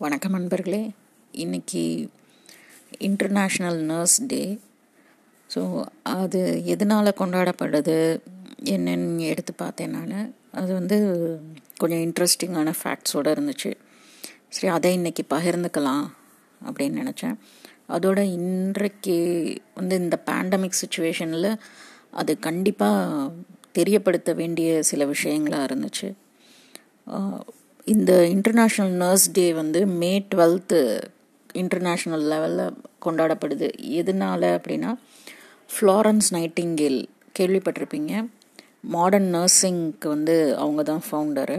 வணக்கம் நண்பர்களே. இன்னைக்கு இன்டர்நேஷ்னல் நர்ஸ் டே ஸோ அது எதனால் கொண்டாடப்படுது? என்னன்னு எடுத்து பார்த்தேன் நான். அது வந்து கொஞ்சம் இன்ட்ரெஸ்டிங்கான ஃபேக்ட்ஸோடு இருந்துச்சு. சரி அதை இன்னைக்கு பகிர்ந்துக்கலாம் அப்படின்னு நினச்சேன். அதோட இன்றைக்கு வந்து இந்த பேண்டமிக் சுச்சுவேஷனில் அது கண்டிப்பாக தெரியப்படுத்த வேண்டிய சில விஷயங்களாக இருந்துச்சு. இந்த இன்டர்நேஷ்னல் நர்ஸ் டே வந்து மே டுவெல்த்து இன்டர்நேஷ்னல் லெவலில் கொண்டாடப்படுது. எதனால அப்படின்னா ஃப்ளாரன்ஸ் நைட்டிங்கேல் கேள்விப்பட்டிருப்பீங்க. மாடர்ன் நர்சிங்க்கு வந்து அவங்க தான் ஃபவுண்டரு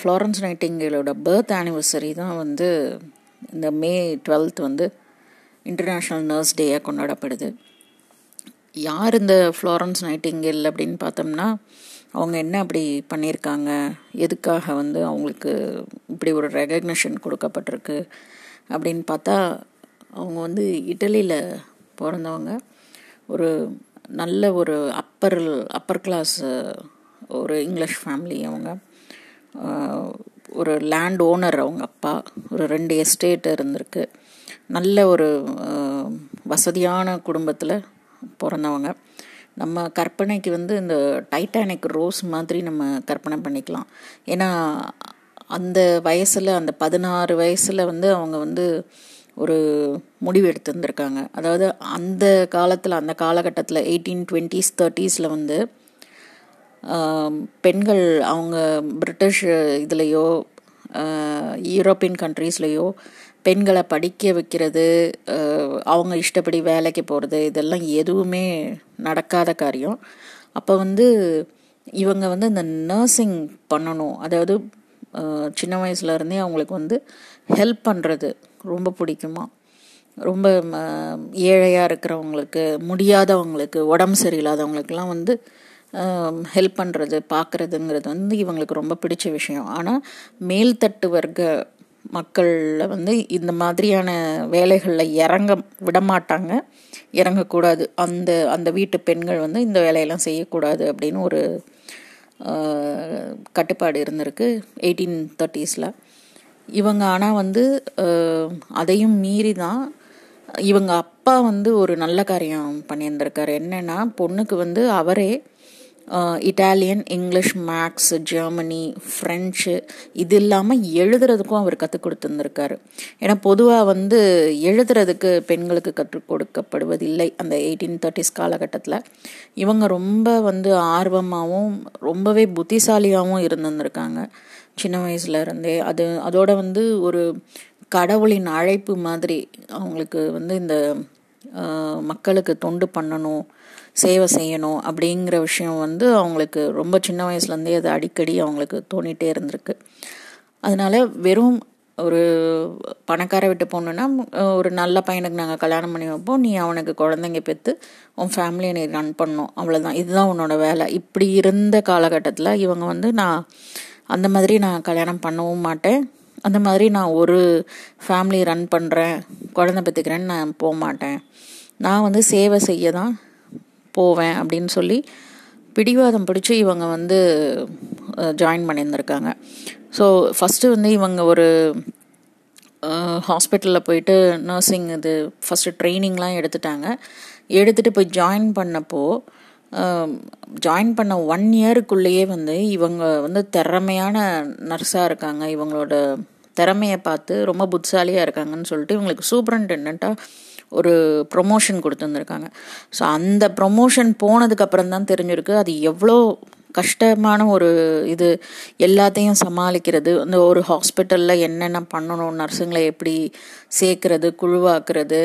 ஃப்ளாரன்ஸ் நைட்டிங்கேலோட பர்த் ஆனிவர்சரி தான் வந்து இந்த மே டுவெல்த் வந்து இன்டர்நேஷ்னல் நர்ஸ் டேயாக கொண்டாடப்படுது. யார் இந்த ஃப்ளாரன்ஸ் நைட்டிங்கேல் அப்படின்னு பார்த்தோம்னா அவங்க என்ன அப்படி பண்ணியிருக்காங்க? எதுக்காக வந்து அவங்களுக்கு இப்படி ஒரு ரெகக்னிஷன் கொடுக்கப்பட்டிருக்கு? அப்படின்னு பார்த்தா அவங்க வந்து இட்டலியில் பிறந்தவங்க. ஒரு நல்ல ஒரு அப்பர் அப்பர் கிளாஸ் ஒரு இங்கிலீஷ் ஃபேமிலி அவங்க. ஒரு லேண்ட் ஓனர் அவங்க அப்பா. ஒரு ரெண்டு எஸ்டேட் இருந்திருக்கு. நல்ல ஒரு வசதியான குடும்பத்தில் பிறந்தவங்க. நம்ம கற்பனைக்கு வந்து இந்த டைட்டானிக் ரோஸ் மாதிரி நம்ம கற்பனை பண்ணிக்கலாம். ஏன்னா அந்த வயசில் அந்த பதினாறு வயசில் வந்து அவங்க வந்து ஒரு முடிவு எடுத்திருந்திருக்காங்க. அதாவது அந்த காலத்தில் அந்த காலகட்டத்தில் எயிட்டீன் டுவெண்ட்டீஸ் தேர்ட்டீஸில் வந்து பெண்கள் அவங்க பிரிட்டிஷ் இதுலேயோ யூரோப்பியன் கண்ட்ரீஸ்லேயோ பெண்களை படிக்க வைக்கிறது அவங்க இஷ்டப்படி வேலைக்கு போகிறது இதெல்லாம் எதுவுமே நடக்காத காரியம். அப்போ வந்து இவங்க வந்து இந்த நர்சிங் பண்ணணும். அதாவது சின்ன வயசுலேருந்தே அவங்களுக்கு வந்து ஹெல்ப் பண்ணுறது ரொம்ப பிடிக்குமா? ரொம்ப ஏழையாக இருக்கிறவங்களுக்கு முடியாதவங்களுக்கு உடம்பு சரியில்லாதவங்களுக்கெல்லாம் வந்து ஹெல்ப் பண்ணுறது பார்க்குறதுங்கிறது வந்து இவங்களுக்கு ரொம்ப பிடிச்ச விஷயம். ஆனால் மேல்தட்டு வர்க்க மக்களில் வந்து இந்த மாதிரியான வேலைகளில் இறங்க விடமாட்டாங்க. இறங்கக்கூடாது. அந்த அந்த வீட்டு பெண்கள் வந்து இந்த வேலையெல்லாம் செய்யக்கூடாது அப்படின்னு ஒரு கட்டுப்பாடு இருந்திருக்கு எயிட்டீன் தேர்ட்டிஸில். இவங்க ஆனால் வந்து அதையும் மீறி தான் இவங்க அப்பா வந்து ஒரு நல்ல காரியம் பண்ணியிருந்திருக்காரு. என்னென்னா பொண்ணுக்கு வந்து அவரே Italian English maths Germany French இது இல்லாமல் எழுதுறதுக்கும் அவர் கற்றுக் கொடுத்துருந்துருக்காரு. ஏன்னா பொதுவாக வந்து எழுதுறதுக்கு பெண்களுக்கு கற்றுக் கொடுக்கப்படுவதில்லை அந்த எயிட்டீன் தேர்ட்டிஸ் காலகட்டத்தில். இவங்க ரொம்ப வந்து ஆர்வமாகவும் ரொம்பவே புத்திசாலியாகவும் இருந்திருந்திருக்காங்க. சின்ன வயசுல இருந்தே. அது அதோட வந்து ஒரு கடவுளின் அழைப்பு மாதிரி அவங்களுக்கு வந்து இந்த மக்களுக்கு தொண்டு பண்ணணும் சேவை செய்யணும் அப்படிங்கிற விஷயம் வந்து அவங்களுக்கு ரொம்ப சின்ன வயசுலேருந்தே அது அடிக்கடி அவங்களுக்கு தோணிகிட்டே இருந்திருக்கு. அதனால வெறும் ஒரு பணக்கார விட்டு போகணுன்னா ஒரு நல்ல பையனுக்கு நாங்கள் கல்யாணம் பண்ணி வைப்போம். நீ அவனுக்கு குழந்தைங்க பெற்று உன் ஃபேமிலியை நீ ரன் பண்ணணும். அவ்வளோதான் இதுதான் உன்னோட வேலை. இப்படி இருந்த காலகட்டத்தில் இவங்க வந்து நான் அந்த மாதிரி நான் கல்யாணம் பண்ணவும் மாட்டேன். அந்த மாதிரி நான் ஒரு ஃபேமிலி ரன் பண்ணுறேன் குழந்தை பெற்றுக்கிறேன்னு நான் போக மாட்டேன். நான் வந்து சேவை செய்ய தான் போவேன் அப்படின்னு சொல்லி பிடிவாதம் பிடிச்சி இவங்க வந்து ஜாயின் பண்ணியிருந்திருக்காங்க. ஸோ ஃபஸ்ட்டு வந்து இவங்க ஒரு ஹாஸ்பிட்டலில் போயிட்டு நர்சிங் இது ஃபஸ்ட்டு ட்ரைனிங்லாம் எடுத்துட்டாங்க. எடுத்துகிட்டு போய் ஜாயின் பண்ணப்போ ஜாயின் பண்ண ஒன் இயருக்குள்ளேயே வந்து இவங்க வந்து திறமையான நர்ஸாக இருக்காங்க. இவங்களோட திறமையை பார்த்து ரொம்ப புத்திசாலியாக இருக்காங்கன்னு சொல்லிட்டு இவங்களுக்கு சூப்பரண்டெண்ட்டாக ஒரு ப்ரொமோஷன் கொடுத்துருந்துருக்காங்க. ஸோ அந்த ப்ரொமோஷன் போனதுக்கப்புறம் தான் தெரிஞ்சிருக்கு அது எவ்வளோ கஷ்டமான ஒரு இது. எல்லாத்தையும் சமாளிக்கிறது இந்த ஒரு ஹாஸ்பிட்டலில் என்னென்ன பண்ணணும் நர்ஸுங்களை எப்படி சேர்க்கறது குழுவாக்குறது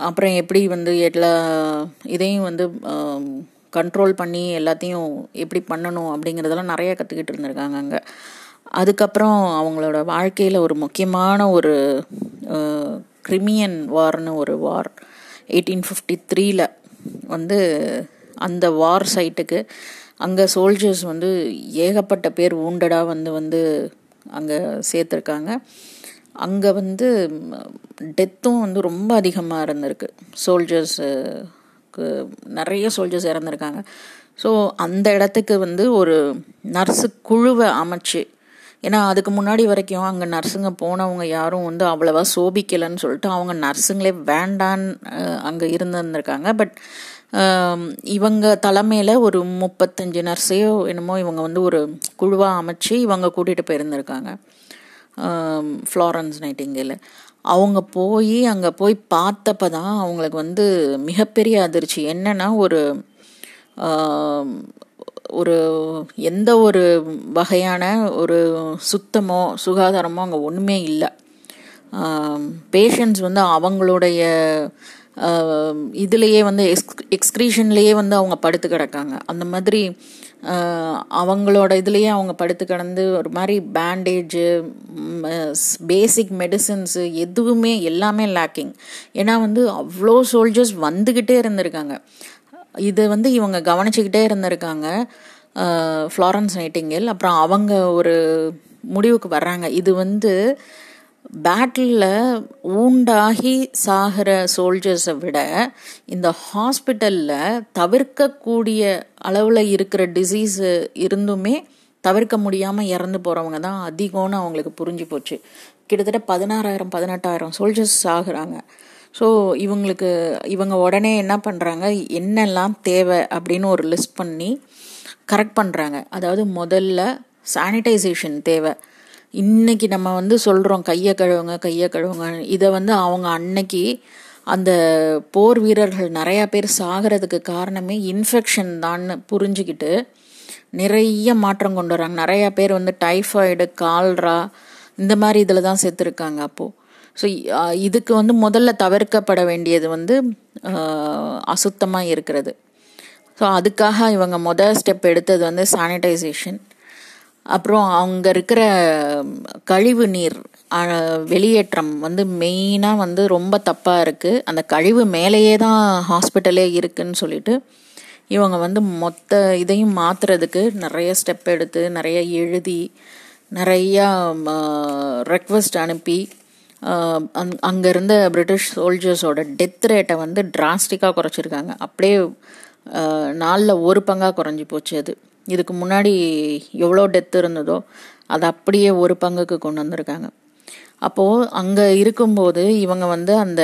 அப்புறம் எப்படி வந்து எல்லா இதையும் வந்து கண்ட்ரோல் பண்ணி எல்லாத்தையும் எப்படி பண்ணணும் அப்படிங்கிறதெல்லாம் நிறைய கற்றுக்கிட்டு இருந்திருக்காங்க அங்கே. அதுக்கப்புறம் அவங்களோட வாழ்க்கையில் ஒரு முக்கியமான ஒரு கிரிமியன் வார்னு ஒரு வார் எயிட்டீன் ஃபிஃப்டி த்ரீல வந்து அந்த வார் சைட்டுக்கு அங்கே சோல்ஜர்ஸ் வந்து ஏகப்பட்ட பேர் ஊண்டடாக வந்து வந்து அங்கே சேர்த்துருக்காங்க. அங்கே வந்து டெத்தும் வந்து ரொம்ப அதிகமாக இருந்திருக்கு. சோல்ஜர்ஸுக்கு நிறைய சோல்ஜர்ஸ் இறந்துருக்காங்க. ஸோ அந்த இடத்துக்கு வந்து ஒரு நர்ஸு குழுவை அமைச்சு ஏன்னா அதுக்கு முன்னாடி வரைக்கும் அங்கே நர்ஸுங்க போனவங்க யாரும் வந்து அவ்வளவா சோபிக்கலைன்னு சொல்லிட்டு அவங்க நர்ஸுங்களே வேண்டான்னு அங்கே இருந்திருந்திருக்காங்க. பட் இவங்க தலைமையில் ஒரு முப்பத்தஞ்சு நர்ஸையோ என்னமோ இவங்க வந்து ஒரு குழுவாக அமைச்சு இவங்க கூட்டிகிட்டு போயிருந்திருக்காங்க. ஃப்ளாரன்ஸ் நைட்டிங்கேல அவங்க போய் அங்கே போய் பார்த்தப்ப தான் அவங்களுக்கு வந்து மிகப்பெரிய அதிர்ச்சி. என்னென்னா ஒரு ஒரு எந்த ஒரு வகையான ஒரு சுத்தமோ சுகாதாரமோ அங்கே ஒன்றுமே இல்லை. பேஷண்ட்ஸ் வந்து அவங்களுடைய இதுலேயே வந்து எக்ஸ் எக்ஸ்க்ரீஷன்லேயே வந்து அவங்க படுத்து கிடக்காங்க. அந்த மாதிரி அவங்களோட இதுலேயே அவங்க படுத்து கிடந்து ஒரு மாதிரி பேண்டேஜு பேசிக் மெடிசன்ஸு எதுவுமே எல்லாமே லேக்கிங் ஏன்னா வந்து அவ்வளோ சோல்ஜர்ஸ் வந்துக்கிட்டே இருந்திருக்காங்க. இதை வந்து இவங்க கவனிச்சுக்கிட்டே இருந்திருக்காங்க. ஃப்ளாரன்ஸ் நைட்டிங்கில் அப்புறம் அவங்க ஒரு முடிவுக்கு வர்றாங்க. இது வந்து பேட்டிலில் ஊண்டாகி சாகிற சோல்ஜர்ஸை விட இந்த ஹாஸ்பிட்டலில் தவிர்க்கக்கூடிய அளவில் இருக்கிற டிசீஸ் இருந்துமே தவிர்க்க முடியாமல் இறந்து போகிறவங்க தான் அதிகம்னு அவங்களுக்கு புரிஞ்சு போச்சு. கிட்டத்தட்ட பதினாறாயிரம் பதினெட்டாயிரம் சோல்ஜர்ஸ் ஆகுறாங்க ஸோ இவங்களுக்கு இவங்க உடனே என்ன பண்ணுறாங்க என்னெல்லாம் தேவை அப்படின்னு ஒரு லிஸ்ட் பண்ணி கரெக்ட் பண்ணுறாங்க அதாவது முதல்ல சானிடைசேஷன் தேவை. இன்னைக்கு நம்ம வந்து சொல்கிறோம் கையை கழுவுங்க கையை கழுவுங்க. இதை வந்து அவங்க அன்னைக்கு அந்த போர் வீரர்கள் நிறையா பேர் சாகிறதுக்கு காரணமே இன்ஃபெக்ஷன் தான் புரிஞ்சுக்கிட்டு நிறைய மாற்றம் கொண்டு வராங்க. நிறையா பேர் வந்து டைஃபாய்டு கால்ரா இந்த மாதிரி இதில் தான் செத்துருக்காங்க அப்போது ஸோ இதுக்கு வந்து முதல்ல தவிர்க்கப்பட வேண்டியது வந்து அசுத்தமாக இருக்கிறது. ஸோ அதுக்காக இவங்க மொதல் ஸ்டெப் எடுத்தது வந்து சானிடைசேஷன் அப்புறம் அங்கே இருக்கிற கழிவு நீர் வெளியேற்றம் வந்து மெயினாக வந்து ரொம்ப தப்பாக இருக்குது அந்த கழிவு மேலேயே தான் ஹாஸ்பிட்டலே இருக்குன்னு சொல்லிட்டு இவங்க வந்து மொத்த இதையும் மாற்றுறதுக்கு நிறைய ஸ்டெப் எடுத்து நிறைய எழுதி நிறையா ரெக்வஸ்ட் அனுப்பி அங் அங்கே இருந்த பிரிட்டிஷ் சோல்ஜர்ஸோட டெத் ரேட்டை வந்து டிராஸ்டிக்காக குறைச்சிருக்காங்க. அப்படியே நாளில் ஒரு பங்காக குறைஞ்சி போச்சு அது. இதுக்கு முன்னாடி எவ்வளோ டெத் இருந்ததோ அது அப்படியே ஒரு பங்குக்கு கொண்டு வந்திருக்காங்க. அப்போது அங்கே இருக்கும்போது இவங்க வந்து அந்த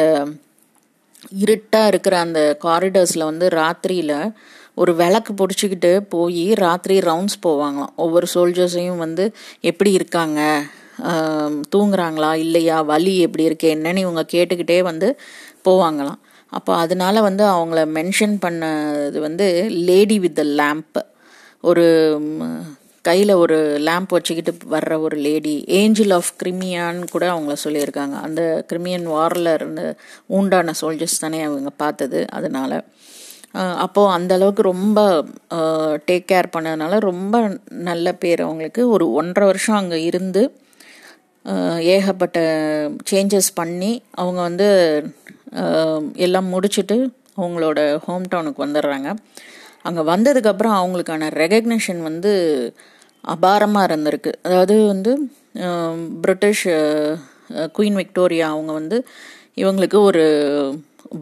இருட்டாக இருக்கிற அந்த காரிடர்ஸில் வந்து ராத்திரியில் ஒரு விளக்கு பிடிச்சிக்கிட்டு போய் ராத்திரி ரவுண்ட்ஸ் போவாங்களாம். ஒவ்வொரு சோல்ஜர்ஸையும் வந்து எப்படி இருக்காங்க? தூங்குறாங்களா? இல்லையா? வலி எப்படி இருக்கு? என்னன்னு இவங்க கேட்டுக்கிட்டே வந்து போவாங்களாம். அப்போ அதனால வந்து அவங்கள மென்ஷன் பண்ணது வந்து லேடி வித் த லேம்ப் ஒரு கையில் ஒரு லேம்ப் வச்சுக்கிட்டு வர்ற ஒரு லேடி ஏஞ்சல் ஆஃப் கிரிமியான்னு கூட அவங்கள சொல்லியிருக்காங்க. அந்த கிரிமியன் வாரில் இருந்த ஊண்டான சோல்ஜர்ஸ் தானே அவங்க பார்த்தது அதனால். அப்போது அந்த அளவுக்கு ரொம்ப டேக் கேர் பண்ணதுனால ரொம்ப நல்ல பேர் அவங்களுக்கு. ஒரு ஒன்றரை வருஷம் அங்கே இருந்து ஏகப்பட்ட சேஞ்சஸ் பண்ணி அவங்க வந்து எல்லாம் முடிச்சுட்டு அவங்களோட ஹோம் டவுனுக்கு வந்துடுறாங்க. அங்கே வந்ததுக்கப்புறம் அவங்களுக்கான ரெகக்னிஷன் வந்து அபாரமாக இருந்திருக்கு. அதாவது வந்து பிரிட்டிஷ் குயின் விக்டோரியா அவங்க வந்து இவங்களுக்கு ஒரு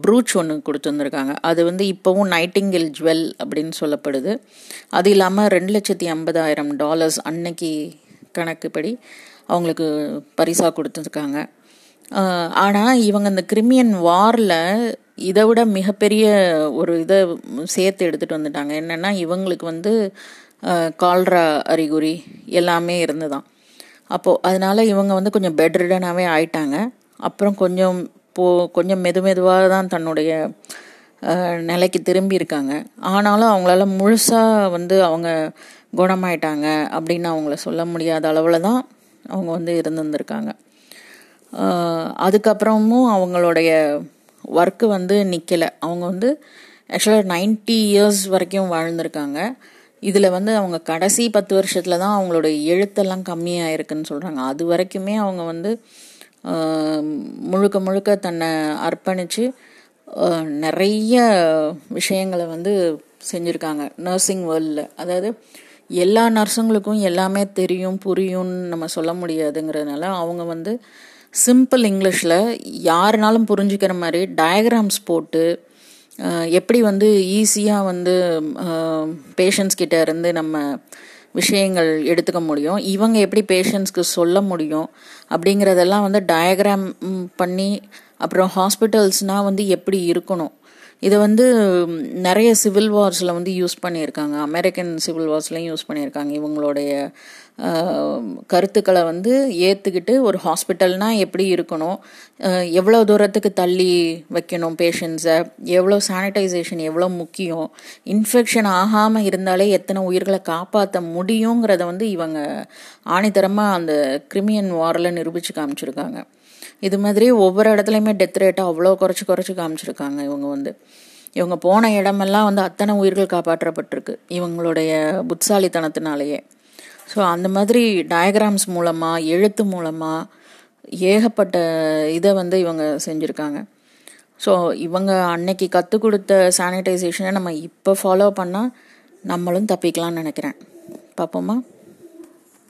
ப்ரூச் ஒன்று கொடுத்துருந்துருக்காங்க. அது வந்து இப்போவும் நைட்டிங்கில் ஜுவல் அப்படின்னு சொல்லப்படுது. அது இல்லாமல் ரெண்டு லட்சத்தி ஐம்பதாயிரம் டாலர்ஸ் அன்னைக்கு கணக்குப்படி அவங்களுக்கு பரிசாக கொடுத்துருக்காங்க. ஆனால் இவங்க இந்த கிரிமியன் வாரில் இதை விட மிகப்பெரிய ஒரு இதை சேர்த்து எடுத்துகிட்டு வந்துட்டாங்க. என்னென்னா இவங்களுக்கு வந்து கால்ரா அறிகுறி எல்லாமே இருந்துதான். அப்போது அதனால் இவங்க வந்து கொஞ்சம் பெட் ரிடனாகவே ஆயிட்டாங்க. அப்புறம் கொஞ்சம் போ கொஞ்சம் மெது மெதுவாக தான் தன்னுடைய நிலைக்கு திரும்பி இருக்காங்க. ஆனாலும் அவங்களால முழுசாக வந்து அவங்க குணமாயிட்டாங்க அப்படின்னு அவங்கள சொல்ல முடியாத அளவில் தான் அவங்க வந்து இருந்திருந்திருக்காங்க. அதுக்கப்புறமும் அவங்களுடைய ஒர்க்கு வந்து நிற்கலை அவங்க வந்து ஆக்சுவலாக நைன்டி இயர்ஸ் வரைக்கும் வாழ்ந்திருக்காங்க. இதில் வந்து அவங்க கடைசி பத்து வருஷத்தில் தான் அவங்களோட எழுத்தெல்லாம் கம்மியாக இருக்குன்னு சொல்கிறாங்க அது வரைக்குமே அவங்க வந்து முழுக்க முழுக்க தன்னை அர்ப்பணித்து நிறைய விஷயங்களை வந்து செஞ்சுருக்காங்க. நர்சிங் வேர்ல்டில் அதாவது எல்லா நர்ஸுங்களுக்கும் எல்லாமே தெரியும் புரியும்னு நம்ம சொல்ல முடியாதுங்கிறதுனால அவங்க வந்து சிம்பிள் இங்கிலீஷில் யாருனாலும் புரிஞ்சுக்கிற மாதிரி டயக்ராம்ஸ் போட்டு எப்படி வந்து ஈஸியாக வந்து பேஷண்ட்ஸ் கிட்ட இருந்து நம்ம விஷயங்கள் எடுத்துக்க முடியும் இவங்க எப்படி பேஷண்ட்ஸ்க்கு சொல்ல முடியும் அப்படிங்கிறதெல்லாம் வந்து டயக்ராம் பண்ணி அப்புறம் ஹாஸ்பிட்டல்ஸ்னால் வந்து எப்படி இருக்கணும். இதை வந்து நிறைய சிவில் வார்ஸில் வந்து யூஸ் பண்ணியிருக்காங்க. அமெரிக்கன் சிவில் வார்ஸ்லையும் யூஸ் பண்ணியிருக்காங்க இவங்களுடைய கருத்துக்களை வந்து ஏற்றுக்கிட்டு ஒரு ஹாஸ்பிட்டல்னால் எப்படி இருக்கணும்? எவ்வளோ தூரத்துக்கு தள்ளி வைக்கணும் பேஷண்ட்ஸை எவ்வளோ சானிடைசேஷன் எவ்வளோ முக்கியம்? இன்ஃபெக்ஷன் ஆகாமல் இருந்தாலே எத்தனை உயிர்களை காப்பாற்ற முடியுங்கிறத வந்து இவங்க ஆணித்தரமாக அந்த கிரிமியன் வாரில் நிரூபித்து காமிச்சிருக்காங்க. இது மாதிரி ஒவ்வொரு இடத்துலையுமே டெத் ரேட்டை அவ்வளோ குறைச்சி குறைச்சி காமிச்சிருக்காங்க இவங்க வந்து. இவங்க போன இடமெல்லாம் வந்து அத்தனை உயிர்கள் காப்பாற்றப்பட்டிருக்கு இவங்களுடைய புட்சாலித்தனத்தினாலேயே ஸோ அந்த மாதிரி டயக்ராம்ஸ் மூலமாக எழுத்து மூலமாக ஏகப்பட்ட இதை வந்து இவங்க செஞ்சுருக்காங்க. ஸோ இவங்க அன்னைக்கு கற்றுக் கொடுத்த சானிடைசேஷனை நம்ம இப்போ ஃபாலோ பண்ணால் நம்மளும் தப்பிக்கலாம்னு நினைக்கிறேன். பார்ப்போமா?